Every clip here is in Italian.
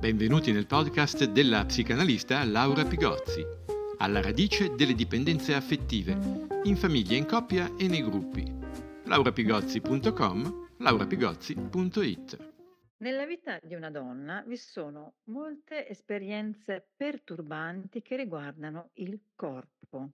Benvenuti nel podcast della psicanalista Laura Pigozzi, alla radice delle dipendenze affettive, in famiglia, in coppia e nei gruppi. laurapigozzi.com, laurapigozzi.it Nella vita di una donna vi sono molte esperienze perturbanti che riguardano il corpo.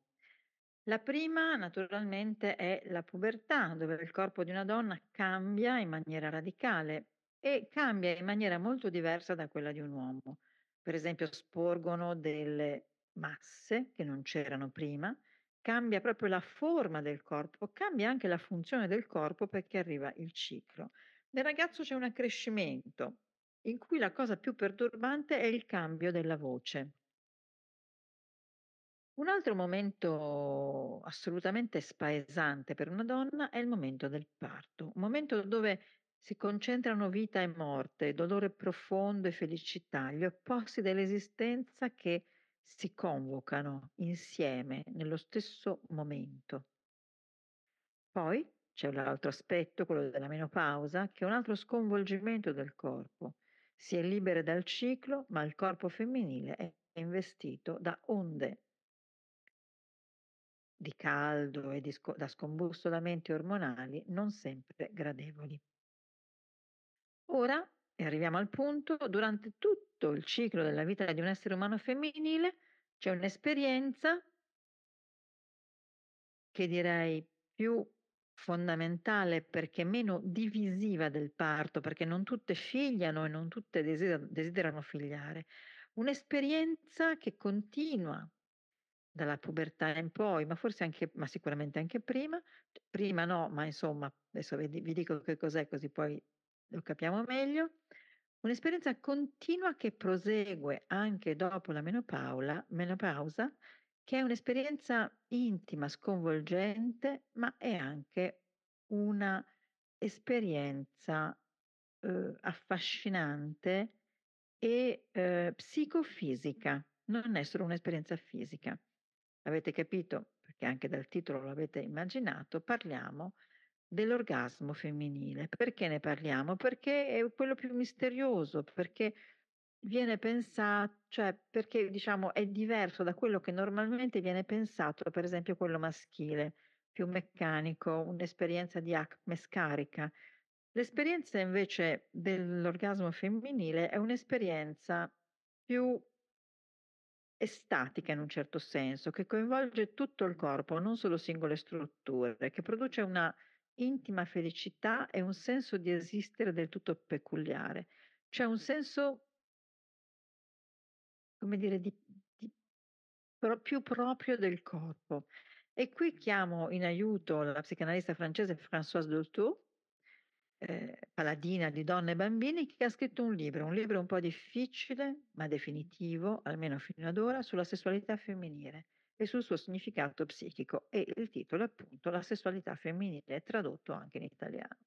La prima naturalmente è la pubertà, dove il corpo di una donna cambia in maniera radicale e cambia in maniera molto diversa da quella di un uomo. Per esempio sporgono delle masse che non c'erano prima, cambia proprio la forma del corpo, cambia anche la funzione del corpo perché arriva il ciclo. Nel ragazzo c'è un accrescimento in cui la cosa più perturbante è il cambio della voce. Un altro momento assolutamente spaesante per una donna è il momento del parto, un momento dove si concentrano vita e morte, dolore profondo e felicità, gli opposti dell'esistenza che si convocano insieme nello stesso momento. Poi c'è l'altro aspetto, quello della menopausa, che è un altro sconvolgimento del corpo. Si è libere dal ciclo, ma il corpo femminile è investito da onde di caldo e di sco- da scombussolamenti ormonali non sempre gradevoli. Ora, e arriviamo al punto, durante tutto il ciclo della vita di un essere umano femminile c'è un'esperienza che direi più fondamentale perché meno divisiva del parto, perché non tutte figliano e non tutte desiderano, figliare. Un'esperienza che continua dalla pubertà in poi, ma forse anche, ma sicuramente anche prima, prima no, ma insomma, adesso vi dico che cos'è così poi lo capiamo meglio. Un'esperienza continua che prosegue anche dopo la menopausa, menopausa che è un'esperienza intima, sconvolgente, ma è anche una esperienza eh, affascinante e eh, psicofisica, non è solo un'esperienza fisica. Avete capito? Perché anche dal titolo l'avete immaginato, parliamo dell'orgasmo femminile. Perché ne parliamo? Perché è quello più misterioso, perché viene pensato, cioè perché diciamo è diverso da quello che normalmente viene pensato, per esempio quello maschile, più meccanico, un'esperienza di acme scarica. L'esperienza invece dell'orgasmo femminile è un'esperienza più estatica in un certo senso, che coinvolge tutto il corpo, non solo singole strutture, che produce una intima felicità e un senso di esistere del tutto peculiare. C'è un senso, come dire, di, di, pro, più proprio del corpo. E qui chiamo in aiuto la psicanalista francese Françoise Dolto, eh, paladina di donne e bambini, che ha scritto un libro, un libro un po' difficile, ma definitivo, almeno fino ad ora, sulla sessualità femminile e sul suo significato psichico e il titolo è appunto La sessualità femminile, tradotto anche in italiano.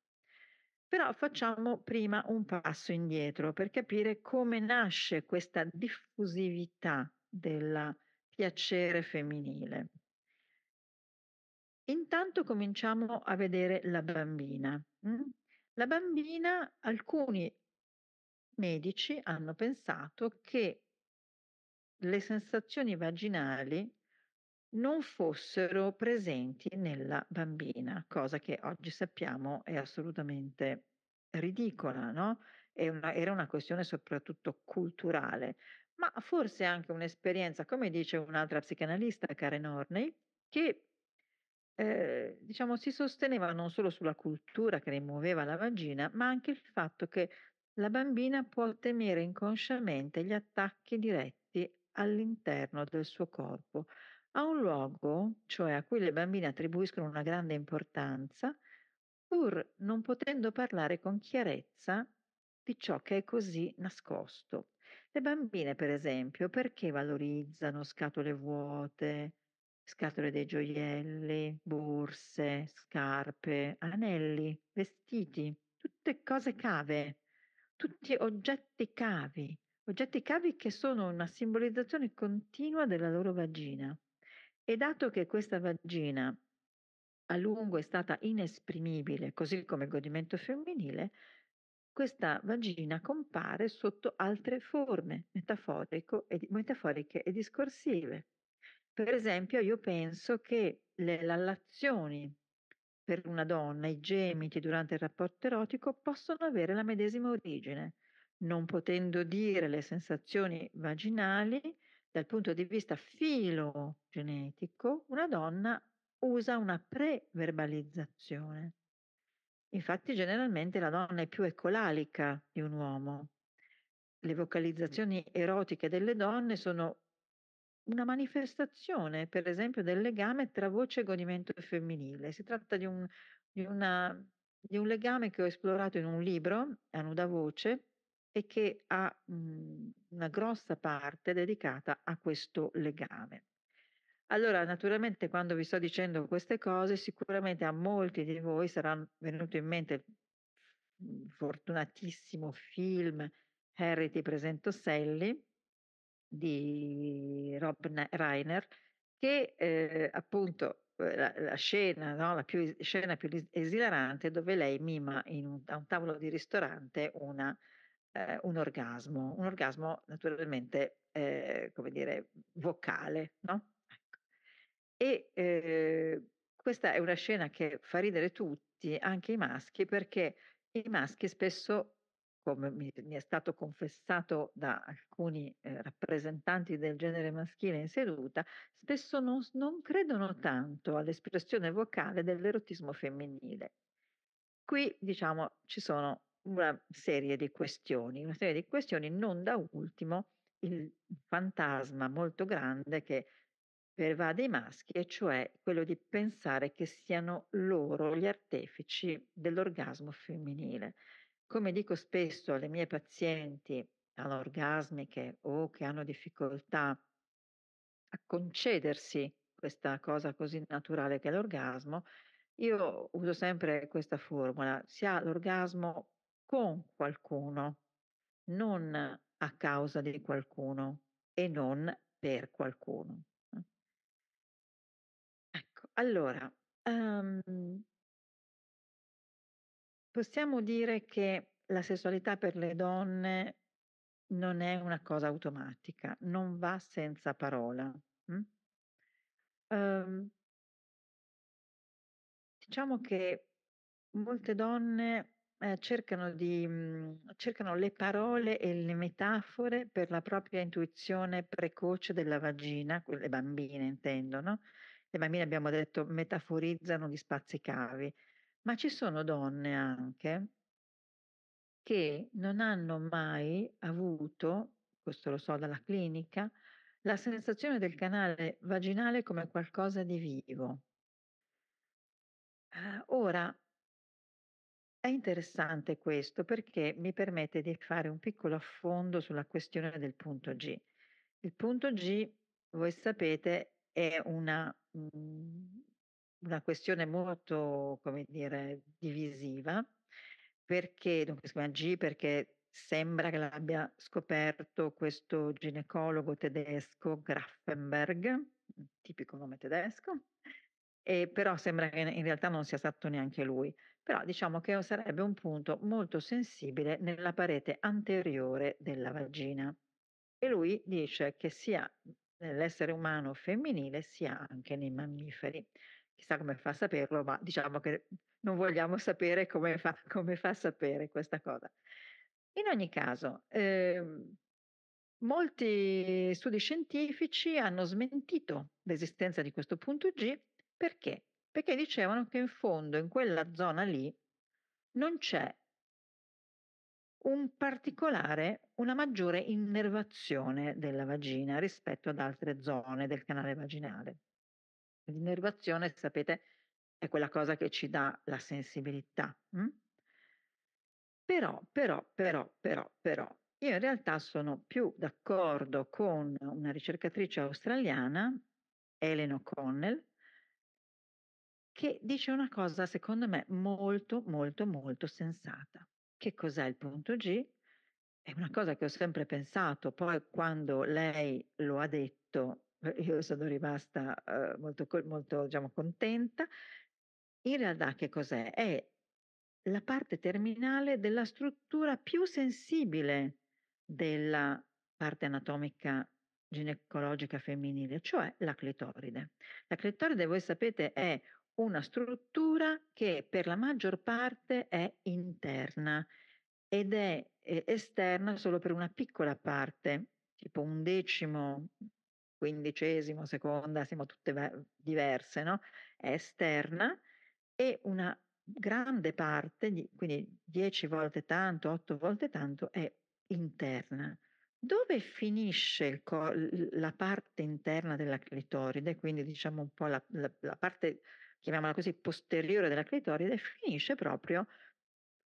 Però facciamo prima un passo indietro per capire come nasce questa diffusività del piacere femminile. Intanto cominciamo a vedere la bambina. La bambina, alcuni medici hanno pensato che le sensazioni vaginali non fossero presenti nella bambina, cosa che oggi sappiamo è assolutamente ridicola, no? Una, era una questione soprattutto culturale, ma forse anche un'esperienza, come dice un'altra psicanalista, Karen Horney, che eh, diciamo, si sosteneva non solo sulla cultura che rimuoveva la vagina, ma anche il fatto che la bambina può temere inconsciamente gli attacchi diretti all'interno del suo corpo, a un luogo, cioè a cui le bambine attribuiscono una grande importanza, pur non potendo parlare con chiarezza di ciò che è così nascosto. Le bambine, per esempio, perché valorizzano scatole vuote, scatole dei gioielli, borse, scarpe, anelli, vestiti, tutte cose cave, tutti oggetti cavi, oggetti cavi che sono una simbolizzazione continua della loro vagina. E dato che questa vagina a lungo è stata inesprimibile, così come il godimento femminile, questa vagina compare sotto altre forme metaforiche e discorsive. Per esempio, io penso che le lallazioni per una donna, i gemiti durante il rapporto erotico possono avere la medesima origine, non potendo dire le sensazioni vaginali dal punto di vista filogenetico, una donna usa una preverbalizzazione. Infatti generalmente la donna è più ecolalica di un uomo. Le vocalizzazioni erotiche delle donne sono una manifestazione, per esempio, del legame tra voce e godimento femminile. Si tratta di un, di una, di un legame che ho esplorato in un libro, a nuda voce, e che ha mh, una grossa parte dedicata a questo legame. Allora, naturalmente, quando vi sto dicendo queste cose, sicuramente a molti di voi sarà venuto in mente il fortunatissimo film Harry ti presento Sally di Rob Reiner, che eh, appunto la, la scena, no? la più, scena più esilarante dove lei mima un, a un tavolo di ristorante una, eh, un orgasmo, un orgasmo naturalmente, eh, come dire, vocale, no? E eh, questa è una scena che fa ridere tutti, anche i maschi, perché i maschi spesso, come mi, mi è stato confessato da alcuni eh, rappresentanti del genere maschile in seduta, spesso non, non credono tanto all'espressione vocale dell'erotismo femminile. Qui, diciamo, ci sono una serie di questioni, una serie di questioni, non da ultimo il fantasma molto grande che pervade i maschi, e cioè quello di pensare che siano loro gli artefici dell'orgasmo femminile. Come dico spesso alle mie pazienti anorgasmiche o che hanno difficoltà a concedersi questa cosa così naturale che è l'orgasmo, io uso sempre questa formula, si ha l'orgasmo con qualcuno, non a causa di qualcuno e non per qualcuno. Allora, um, possiamo dire che la sessualità per le donne non è una cosa automatica, non va senza parola. Mm? Um, diciamo che molte donne eh, cercano, di, mh, mm, cercano le parole e le metafore per la propria intuizione precoce della vagina, le bambine intendo, no? Le bambine abbiamo detto metaforizzano gli spazicavi, ma ci sono donne anche che non hanno mai avuto, questo lo so dalla clinica, la sensazione del canale vaginale come qualcosa di vivo. Uh, ora, è interessante questo perché mi permette di fare un piccolo affondo sulla questione del punto G. Il punto G, voi sapete, è una, mhmm, una questione molto, come dire, divisiva, perché dunque si chiama G perché sembra che l'abbia scoperto questo ginecologo tedesco Grafenberg, tipico nome tedesco, e però sembra che in realtà non sia stato neanche lui. Però diciamo che sarebbe un punto molto sensibile nella parete anteriore della vagina. E lui dice che sia nell'essere umano femminile sia anche nei mammiferi. Chissà come fa a saperlo, ma diciamo che non vogliamo sapere come fa, come fa a sapere questa cosa. In ogni caso, ehm, molti studi scientifici hanno smentito l'esistenza di questo punto G perché? Perché dicevano che in fondo in quella zona lì non c'è un particolare, una maggiore innervazione della vagina rispetto ad altre zone del canale vaginale. L'innervazione, sapete, è quella cosa che ci dà la sensibilità. Hm? Però, però, però, però, però, io in realtà sono più d'accordo con una ricercatrice australiana, Ellen O'Connell, che dice una cosa secondo me molto, molto, molto sensata. Che cos'è il punto G? È una cosa che ho sempre pensato, poi quando lei lo ha detto, eh, io sono rimasta uh, molto, molto diciamo, contenta. In realtà che cos'è? È la parte terminale della struttura più sensibile della parte anatomica ginecologica femminile, cioè la clitoride. La clitoride, voi sapete, è una struttura che per la maggior parte è interna ed è esterna solo per una piccola parte, tipo un decimo, quindicesimo, seconda, siamo tutte diverse, no? È esterna e una grande parte, quindi 10 volte tanto, 8 volte tanto, è interna. Dove finisce co- la parte interna della clitoride, quindi diciamo un po' la, la, la parte, chiamiamola così, posteriore della clitoride, finisce proprio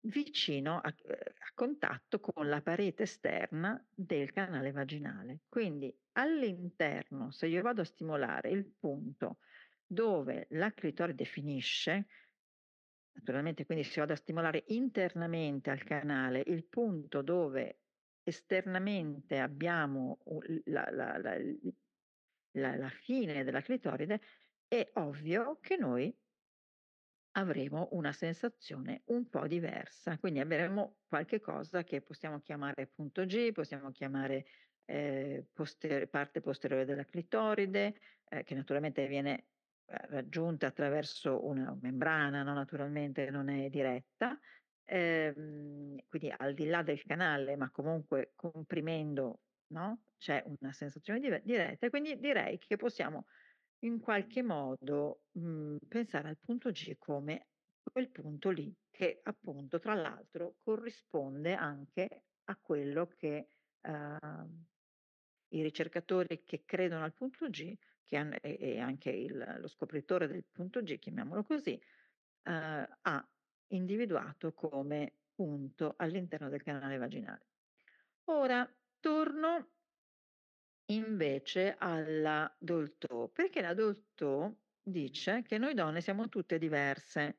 vicino a, a, contatto con la parete esterna del canale vaginale. Quindi all'interno, se io vado a stimolare il punto dove la clitoride finisce, naturalmente quindi se vado a stimolare internamente al canale il punto dove esternamente abbiamo la, la, la, la, fine della clitoride, è ovvio che noi avremo una sensazione un po' diversa. Quindi avremo qualche cosa che possiamo chiamare punto G, possiamo chiamare eh, poster- parte posteriore della clitoride, eh, che naturalmente viene eh, raggiunta attraverso una membrana, no? naturalmente non è diretta, ehm, quindi al di là del canale, ma comunque comprimendo, no? c'è una sensazione di- diretta, quindi direi che possiamo in qualche modo mh, mhmm, pensare al punto G come quel punto lì, che appunto tra l'altro corrisponde anche a quello che uh, i ricercatori che credono al punto G che e, anche il, lo scopritore del punto G, chiamiamolo così, uh, ha individuato come punto all'interno del canale vaginale. Ora torno invece alla Dolto, perché la Dolto dice che noi donne siamo tutte diverse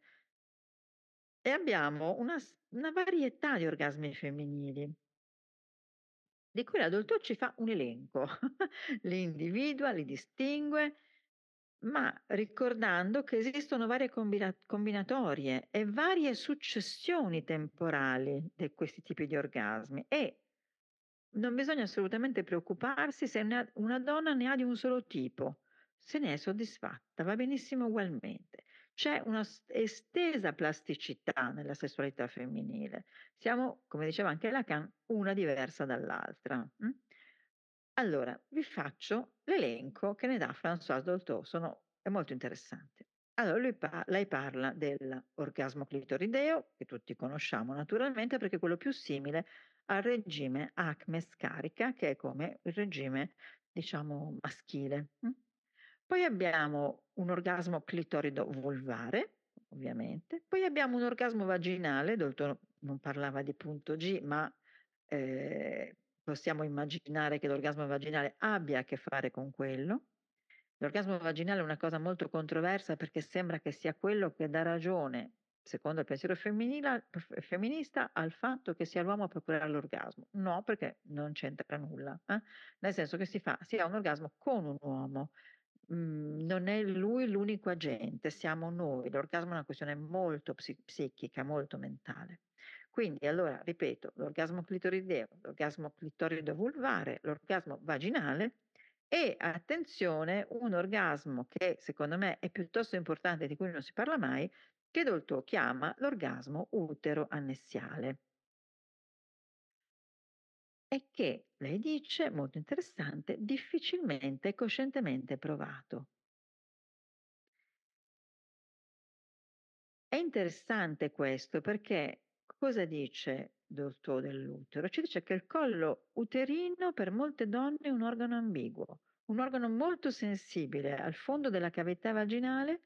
e abbiamo una, una varietà di orgasmi femminili, di cui la Dolto ci fa un elenco, li individua, li distingue, ma ricordando che esistono varie combina- combinatorie e varie successioni temporali di questi tipi di orgasmi e non bisogna assolutamente preoccuparsi se una, una donna ne ha di un solo tipo, se ne è soddisfatta, va benissimo ugualmente. C'è una estesa plasticità nella sessualità femminile. Siamo, come diceva anche Lacan, una diversa dall'altra. Hm? Allora, vi faccio l'elenco che ne dà François Dolto, sono, è molto interessante. Allora, pa- lei parla dell'orgasmo clitorideo, che tutti conosciamo naturalmente perché è quello più simile al regime acme scarica, che è come il regime, diciamo, maschile. Mm? Poi abbiamo un orgasmo clitorido vulvare, ovviamente. Poi abbiamo un orgasmo vaginale, dottor non parlava di punto G, ma eh, possiamo immaginare che l'orgasmo vaginale abbia a che fare con quello. L'orgasmo vaginale è una cosa molto controversa perché sembra che sia quello che dà ragione secondo il pensiero femminista, al fatto che sia l'uomo a procurare l'orgasmo. No, perché non c'entra nulla, eh? nel senso che si, fa, si ha un orgasmo con un uomo, mm, non è lui l'unico agente, siamo noi. L'orgasmo è una questione molto psichica, molto mentale. Quindi, allora, ripeto, l'orgasmo clitorideo, l'orgasmo clitorido vulvare, l'orgasmo vaginale e attenzione, un orgasmo che secondo me è piuttosto importante, di cui non si parla mai, che Dolto chiama l'orgasmo utero-annessiale e che, lei dice, molto interessante, difficilmente e coscientemente provato. È interessante questo perché cosa dice Dolto dell'utero? Ci dice che il collo uterino per molte donne è un organo ambiguo, un organo molto sensibile al fondo della cavità vaginale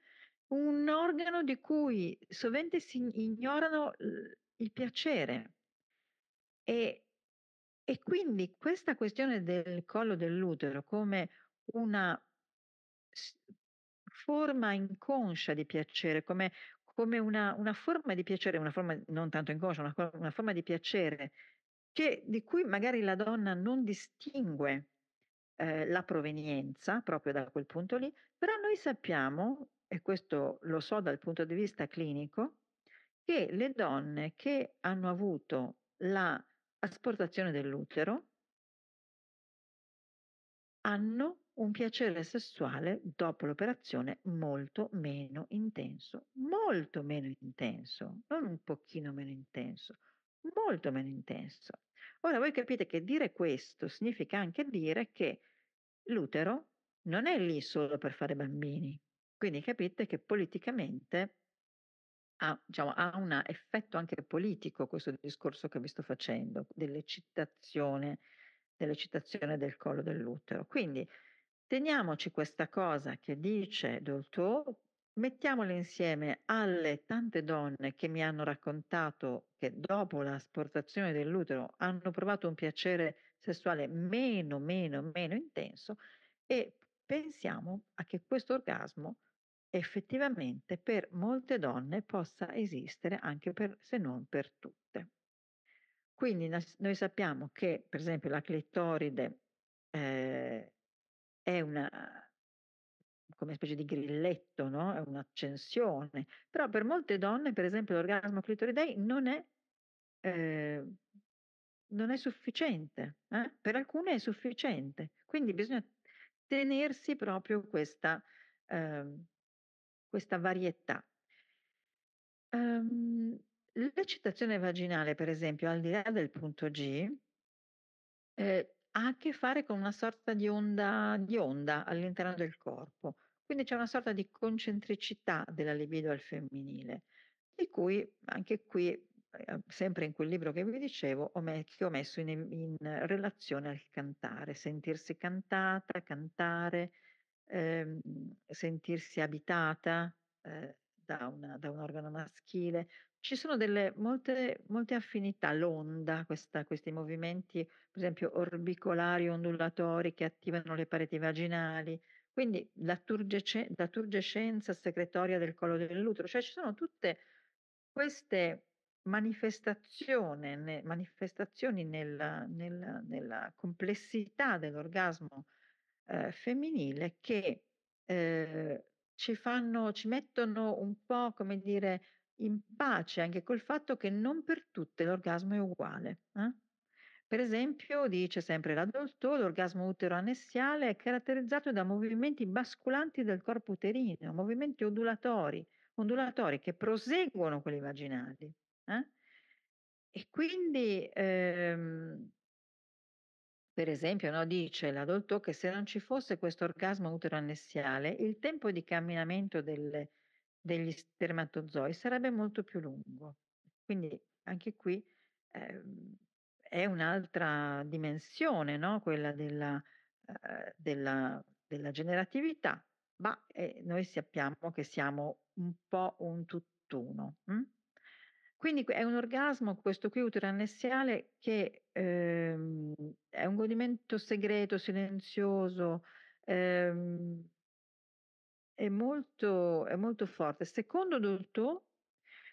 un organo di cui sovente si ignorano il piacere. E, e quindi questa questione del collo dell'utero come una forma inconscia di piacere, come, come una, una, forma di piacere, una forma non tanto inconscia, una, una forma di piacere che, di cui magari la donna non distingue eh, la provenienza proprio da quel punto lì, però noi sappiamo e questo lo so dal punto di vista clinico, che le donne che hanno avuto la asportazione dell'utero hanno un piacere sessuale dopo l'operazione molto meno intenso, molto meno intenso, non un pochino meno intenso, molto meno intenso. Ora voi capite che dire questo significa anche dire che l'utero non è lì solo per fare bambini, quindi capite che politicamente ha, diciamo, ha un effetto anche politico questo discorso che vi sto facendo, dell'eccitazione, dell'eccitazione del collo dell'utero. Quindi teniamoci questa cosa che dice Dolto, mettiamola insieme alle tante donne che mi hanno raccontato che dopo l'asportazione dell'utero hanno provato un piacere sessuale meno, meno, meno intenso e pensiamo a che questo orgasmo effettivamente per molte donne possa esistere anche per, se non per tutte. Quindi noi sappiamo che per esempio la clitoride eh, è una come specie di grilletto, no? È un'accensione. Però per molte donne, per esempio, l'orgasmo clitoridei non è, eh, non è sufficiente. Eh? Per alcune è sufficiente. Quindi bisogna tenersi proprio questa, eh, questa varietà. Um, l'eccitazione vaginale, per esempio, al di là del punto G, eh, ha a che fare con una sorta di onda, di onda all'interno del corpo. Quindi c'è una sorta di concentricità della libido al femminile, di cui anche qui, eh, sempre in quel libro che vi dicevo, ho me- che ho messo in, in relazione al cantare, sentirsi cantata, cantare, ehm, sentirsi abitata eh, da, una, da, un organo maschile. Ci sono delle, molte, molte affinità, l'onda, questa, questi movimenti, per esempio orbicolari, ondulatori che attivano le pareti vaginali, quindi la, turgece, la turgescenza secretoria del collo dell'utero, cioè ci sono tutte queste manifestazioni, ne, manifestazioni nella, nella, nella complessità dell'orgasmo eh, femminile che eh, ci fanno, ci mettono un po', come dire, in pace anche col fatto che non per tutte l'orgasmo è uguale. Eh? Per esempio, dice sempre l'adulto, l'orgasmo utero-annessiale è caratterizzato da movimenti basculanti del corpo uterino, movimenti ondulatori, ondulatori che proseguono quelli vaginali. Eh? E quindi ehm, per esempio, no, dice l'adulto che se non ci fosse questo orgasmo uteroannessiale, il tempo di camminamento delle, degli spermatozoi sarebbe molto più lungo. Quindi anche qui eh, è un'altra dimensione, no? quella della, eh, della, della, generatività, ma eh, noi sappiamo che siamo un po' un tutt'uno. Hm? Quindi è un orgasmo, questo qui uteroannessiale, che ehm, è un godimento segreto, silenzioso, ehm, è, molto, è molto forte. Secondo Dolto,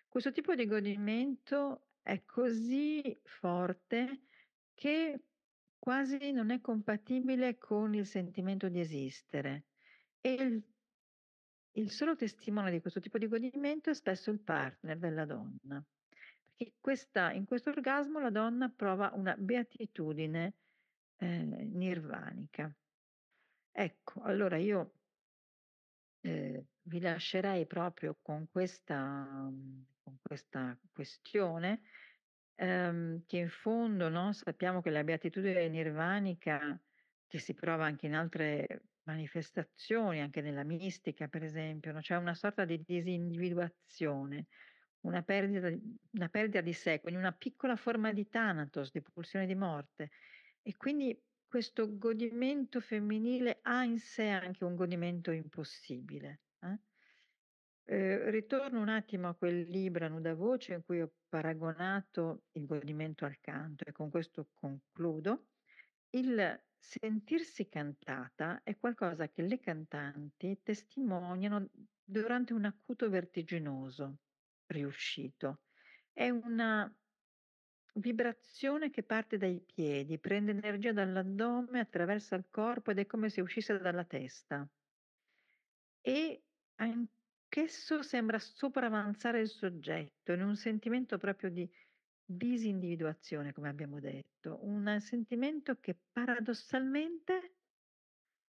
questo tipo di godimento è così forte che quasi non è compatibile con il sentimento di esistere. E il il solo testimone di questo tipo di godimento è spesso il partner della donna, perché questa, in questo orgasmo la donna prova una beatitudine eh, nirvanica. Ecco, allora io eh, vi lascerei proprio con questa, con questa questione, ehm, che in fondo no, sappiamo che la beatitudine nirvanica, che si prova anche in altre manifestazioni, anche nella mistica per esempio, no? c'è una sorta di disindividuazione, una perdita, una perdita di sé, quindi una piccola forma di Thanatos, di pulsione di morte. E quindi questo godimento femminile ha in sé anche un godimento impossibile. Eh? Eh, ritorno un attimo a quel libro a nuda voce in cui ho paragonato il godimento al canto e con questo concludo. Il sentirsi cantata è qualcosa che le cantanti testimoniano durante un acuto vertiginoso riuscito. È una vibrazione che parte dai piedi, prende energia dall'addome, attraversa il corpo ed è come se uscisse dalla testa. E che esso sembra sopravanzare il soggetto in un sentimento proprio di disindividuazione, come abbiamo detto, un sentimento che paradossalmente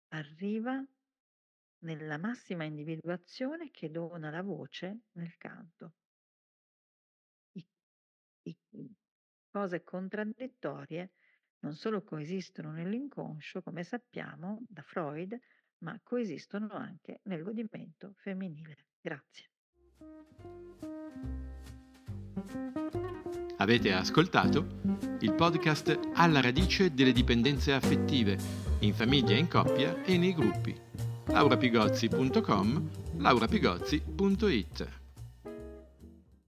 arriva nella massima individuazione che dona la voce nel canto. I, i, cose contraddittorie non solo coesistono nell'inconscio, come sappiamo da Freud, ma coesistono anche nel godimento femminile. Grazie. Avete ascoltato il podcast Alla radice delle dipendenze affettive, in famiglia, in coppia e nei gruppi. laurapigozzi.com, laurapigozzi.it